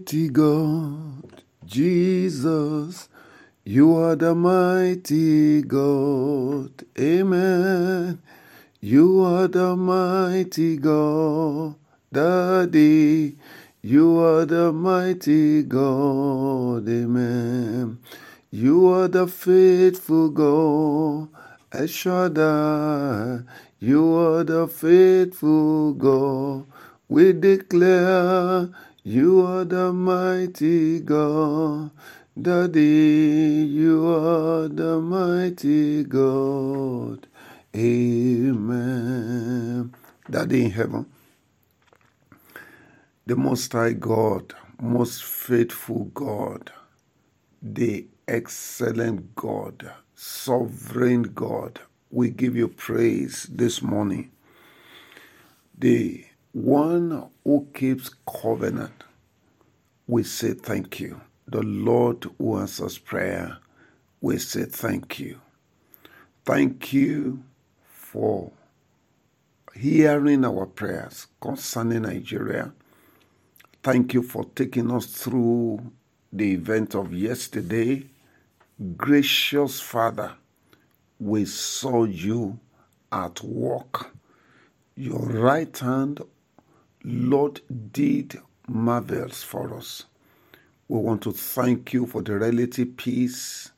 mighty God, Jesus. You are the mighty God. Amen. You are the mighty God. Daddy, you are the mighty God. Amen. You are the faithful God. Eshada, you are the faithful God. We declare you are the mighty God. Daddy, you are the mighty God. Amen. Daddy in heaven, the Most High God, most faithful God, the excellent God, sovereign God, we give you praise this morning. The one who keeps covenant, we say thank you. The Lord who answers prayer, we say thank you. Thank you for hearing our prayers concerning Nigeria. Thank you for taking us through the event of yesterday. Gracious Father, we saw you at work. Your right hand, Lord, did marvels for us. We want to thank you for the relative peace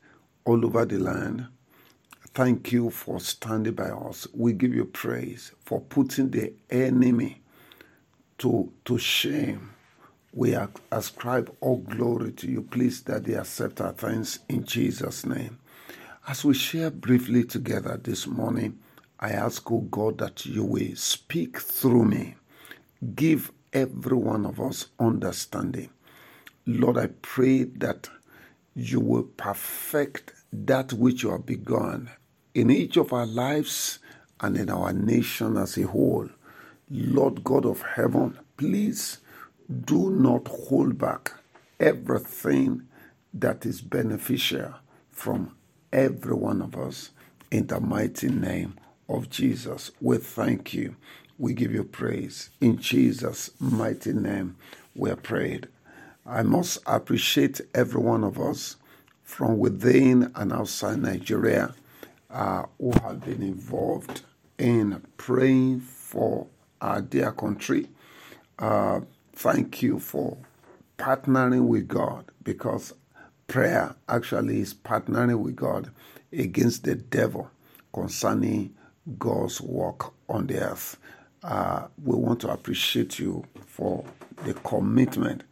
all over the land. Thank you for standing by us. We give you praise for putting the enemy to, to shame. We ascribe all glory to you. Please, that they accept our thanks in Jesus' name. As we share briefly together this morning, I ask, oh God, that you will speak through me. Give every one of us understanding. Lord, I pray that you will perfect that which you have begun in each of our lives and in our nation as a whole. Lord God of heaven, please do not hold back everything that is beneficial from every one of us in the mighty name of Jesus. We thank you. We give you praise. In Jesus' mighty name, we are prayed. I must appreciate every one of us from within and outside Nigeria uh, who have been involved in praying for our dear country. Uh, thank you for partnering with God because prayer actually is partnering with God against the devil concerning God's work on the earth. Uh, we want to appreciate you for the commitment.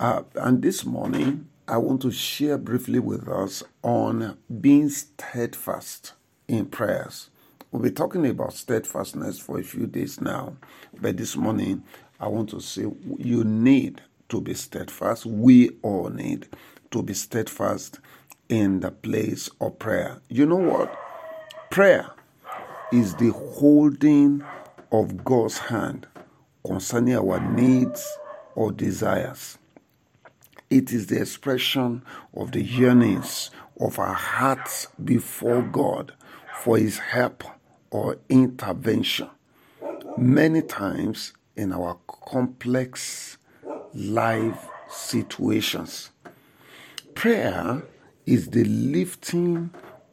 Uh, and this morning, I want to share briefly with us on being steadfast in prayers. We'll be talking about steadfastness for a few days now, but this morning I want to say you need to be steadfast. We all need to be steadfast in the place of prayer. You know what? Prayer is the holding of God's hand concerning our needs or desires. It is the expression of the yearnings of our hearts before God for His help or intervention. Many times in our complex life situations, prayer is the lifting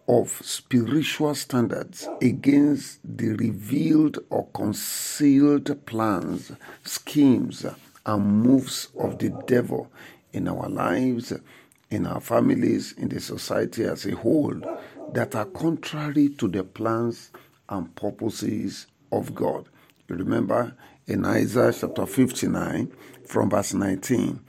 of spiritual standards against the revealed or concealed plans, schemes, and moves of the devil in our lives, in our families, in the society as a whole that are contrary to the plans and purposes of God. You remember in Isaiah chapter 59 from verse 19,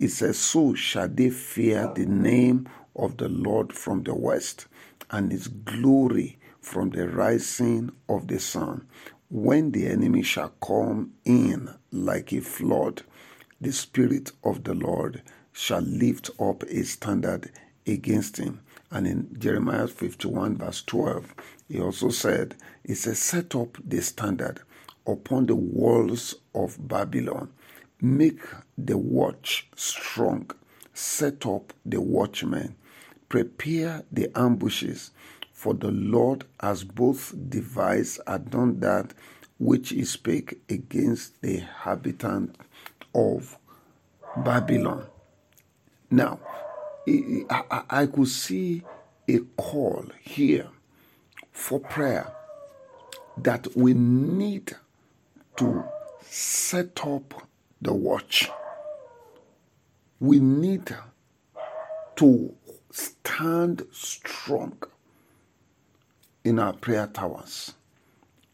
it says, So shall they fear the name of the Lord from the west and his glory from the rising of the sun. When the enemy shall come in like a flood, the Spirit of the Lord shall lift up a standard against him. And in Jeremiah 51, verse 12, he also said, He says, Set up the standard upon the walls of Babylon, make the watch strong, set up the watchmen, prepare the ambushes, for the Lord has both devised and done that which he spake against the inhabitant of Babylon. Now, I could see a call here for prayer that we need to set up the watch. We need to stand strong in our prayer towers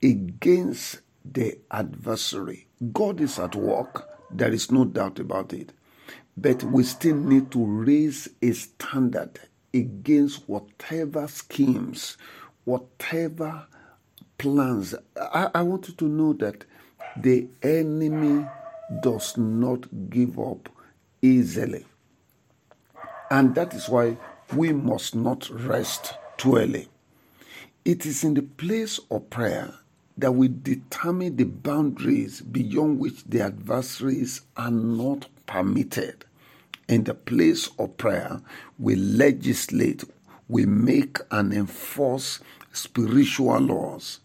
against the adversary. God is at work, there is no doubt about it. But we still need to raise a standard against whatever schemes, whatever plans. I, I want you to know that the enemy does not give up easily. And that is why we must not rest too early. It is in the place of prayer that we determine the boundaries beyond which the adversaries are not permitted. In the place of prayer, we legislate, we make and enforce spiritual laws.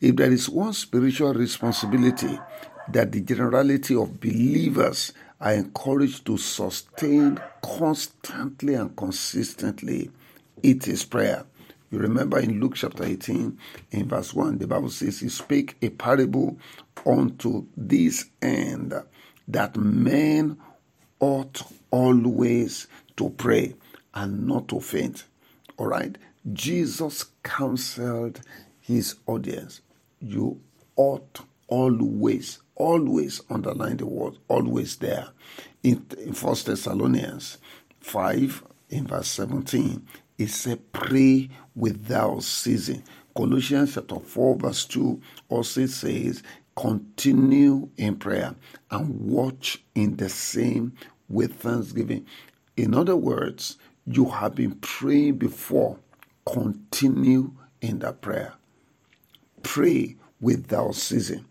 If there is one spiritual responsibility that the generality of believers are encouraged to sustain constantly and consistently, it is prayer. You remember in Luke chapter 18, in verse 1, the Bible says, He spake a parable unto this end that men ought always to pray and not to faint. All right? Jesus counseled his audience. You ought always, always underline the word always there. In, in 1 Thessalonians 5, in verse 17, it said, Pray without ceasing. Colossians chapter 4, verse 2 also says, Continue in prayer and watch in the same with thanksgiving. In other words, you have been praying before, continue in that prayer. Pray without ceasing.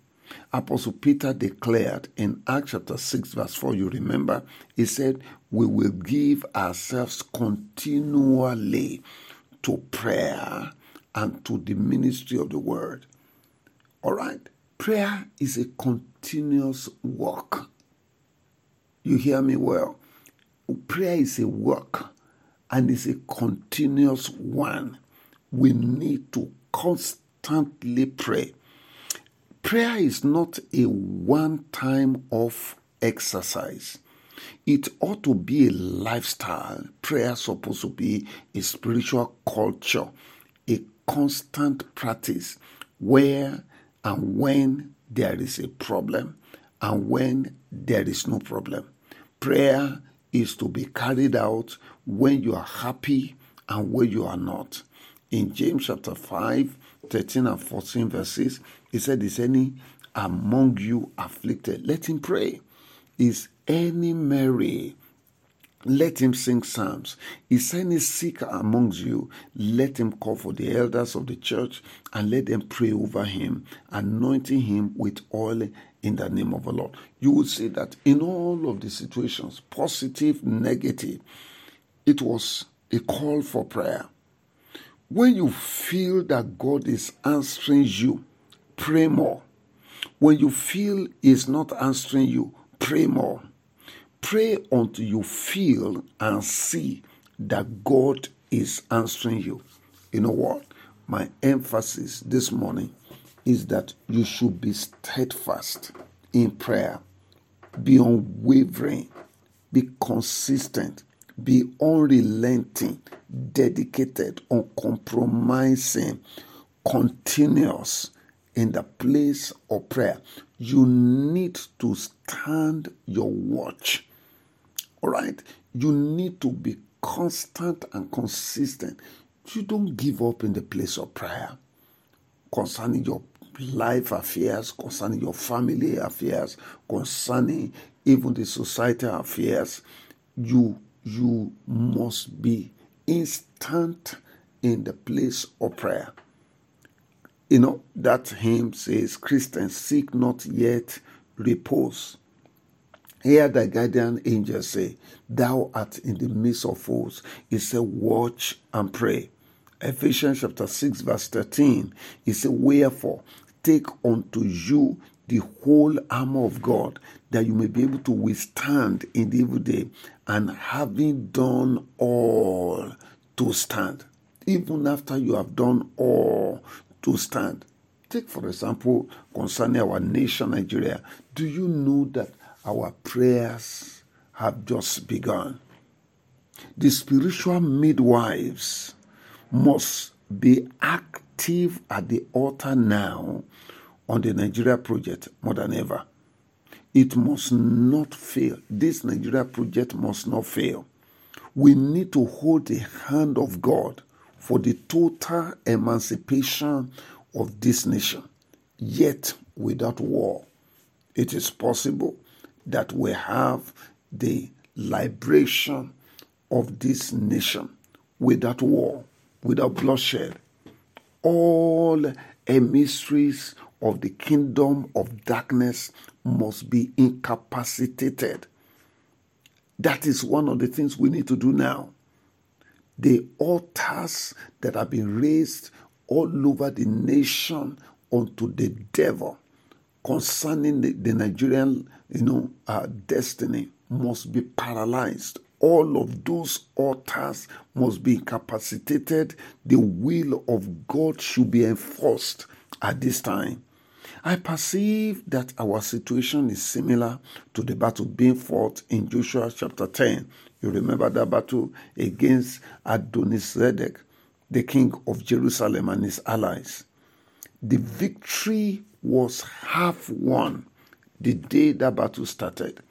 Apostle Peter declared in Acts chapter 6, verse 4, you remember, he said, We will give ourselves continually to prayer and to the ministry of the word. All right? Prayer is a continuous work. You hear me well? Prayer is a work and it's a continuous one. We need to constantly pray. Prayer is not a one time off exercise. It ought to be a lifestyle. Prayer is supposed to be a spiritual culture, a constant practice where and when there is a problem and when there is no problem. Prayer is to be carried out when you are happy and when you are not. In James chapter 5, 13 and 14 verses, he said, Is any among you afflicted? Let him pray. Is any merry? Let him sing psalms. Is any sick amongst you? Let him call for the elders of the church and let them pray over him, anointing him with oil in the name of the Lord. You will see that in all of the situations, positive, negative, it was a call for prayer. When you feel that God is answering you, pray more. When you feel He's not answering you, pray more. Pray until you feel and see that God is answering you. You know what? My emphasis this morning is that you should be steadfast in prayer, be unwavering, be consistent, be unrelenting, dedicated, uncompromising, continuous in the place of prayer. You need to stand your watch. All right? You need to be constant and consistent. You don't give up in the place of prayer concerning your life affairs, concerning your family affairs, concerning even the society affairs. You you must be instant in the place of prayer. You know, that hymn says, Christians seek not yet repose. Hear the guardian angel say, Thou art in the midst of foes. He said, Watch and pray. Ephesians chapter 6, verse 13, he said, Wherefore, take unto you the whole armor of God, that you may be able to withstand in the evil day, and having done all to stand. Even after you have done all to stand. Take, for example, concerning our nation, Nigeria. Do you know that our prayers have just begun? The spiritual midwives must be active at the altar now on the Nigeria project more than ever. It must not fail. This Nigeria project must not fail. We need to hold the hand of God for the total emancipation of this nation, yet without war. It is possible that we have the liberation of this nation without war, without bloodshed. All emissaries of the kingdom of darkness must be incapacitated. That is one of the things we need to do now. The altars that have been raised all over the nation unto the devil concerning the, the Nigerian, you know, uh, destiny must be paralyzed. All of those altars must be incapacitated. The will of God should be enforced at this time. I perceive that our situation is similar to the battle being fought in Joshua chapter 10. You remember that battle against Adonizedek, the king of Jerusalem and his allies. The victory was half won the day that battle started.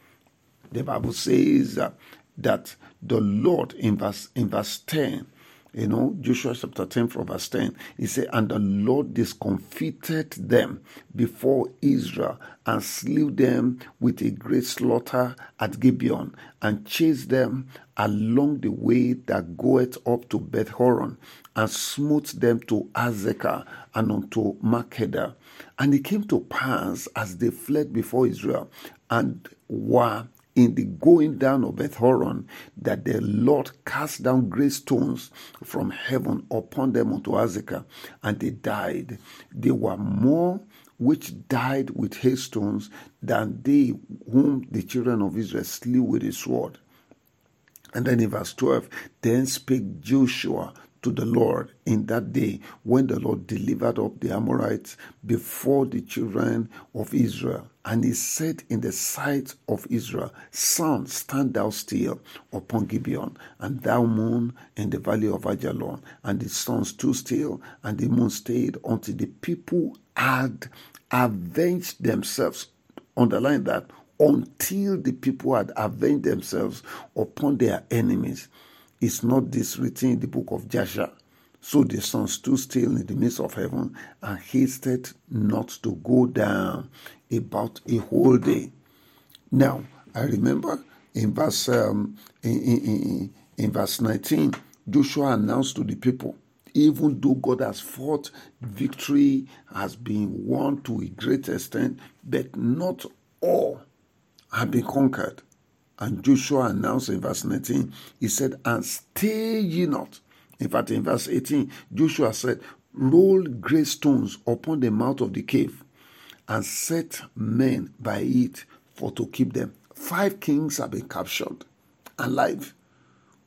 The Bible says uh, that the Lord, in verse, in verse 10, you know, Joshua chapter 10 from verse 10, he said, And the Lord discomfited them before Israel and slew them with a great slaughter at Gibeon and chased them along the way that goeth up to Beth Horon and smote them to Azekah and unto Makkedah. And it came to pass as they fled before Israel and were in the going down of Beth Horon that the Lord cast down great stones from heaven upon them unto Azekah, and they died. They were more which died with hailstones than they whom the children of Israel slew with a sword. And then in verse 12, then spake Joshua to the Lord in that day when the Lord delivered up the Amorites before the children of Israel. And he said in the sight of Israel, Sun, stand thou still upon Gibeon, and thou moon in the valley of Ajalon. And the sun stood still, and the moon stayed until the people had avenged themselves. Underline that until the people had avenged themselves upon their enemies. Is not this written in the book of Jasher? So the sun stood still in the midst of heaven and hasted not to go down about a whole day. Now, I remember in verse um, in, in, in, verse 19, Joshua announced to the people, even though God has fought, victory has been won to a great extent, but not all have been conquered. And Joshua announced in verse 19, he said, And stay ye not. In fact, in verse 18, Joshua said, Roll great stones upon the mouth of the cave and set men by it for to keep them. Five kings have been captured alive.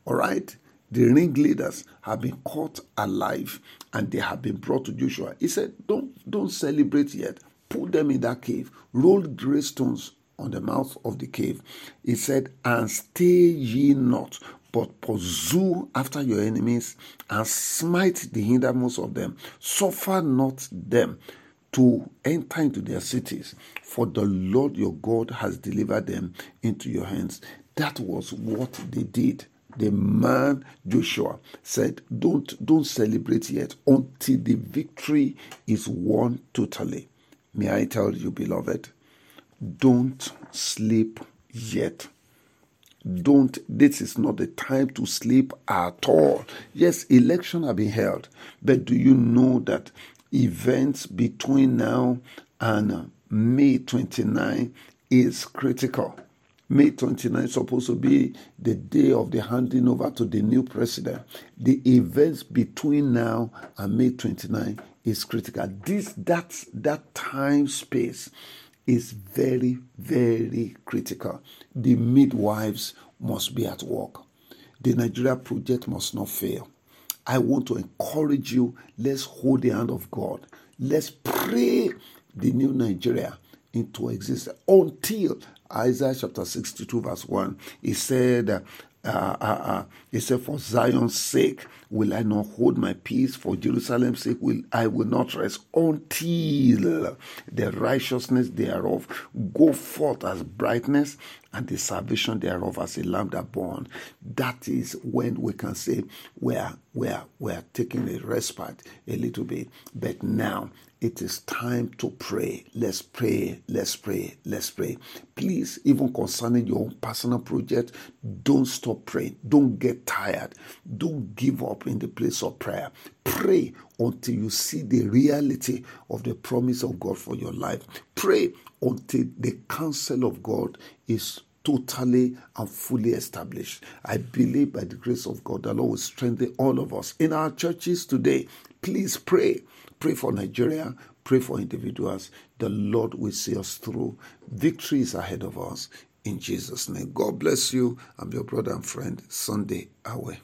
All right? The ringleaders have been caught alive and they have been brought to Joshua. He said, Don't don't celebrate yet. Put them in that cave. Roll great stones on the mouth of the cave. He said, And stay ye not, but pursue after your enemies and smite the hindermost of them. Suffer not them to enter into their cities, for the Lord your God has delivered them into your hands. That was what they did. The man Joshua said, Don't don't celebrate yet until the victory is won totally. May I tell you, beloved, don't sleep yet. Don't, this is not the time to sleep at all. Yes, election have been held, but do you know that events between now and May 29 is critical? May 29 is supposed to be the day of the handing over to the new president. The events between now and May 29 is critical. This that that time space is very very critical. The midwives must be at work. The Nigeria project must not fail. I want to encourage you. Let's hold the hand of God. Let's pray the new Nigeria into existence until Isaiah chapter 62, verse 1. He said, uh, uh, uh, he said, For Zion's sake will I not hold my peace, for Jerusalem's sake will I will not rest until the righteousness thereof go forth as brightness and the salvation thereof as a lamb that born. That is when we can say we are we are we are taking a respite a little bit. But now it is time to pray. Let's pray. Let's pray. Let's pray. Please, even concerning your own personal project, don't stop praying. Don't get tired. Don't give up in the place of prayer. Pray until you see the reality of the promise of God for your life. Pray until the counsel of God is totally and fully established. I believe by the grace of God, the Lord will strengthen all of us in our churches today. Please pray. Pray for Nigeria. Pray for individuals. The Lord will see us through. Victory is ahead of us. In Jesus' name. God bless you. I'm your brother and friend, Sunday Awe.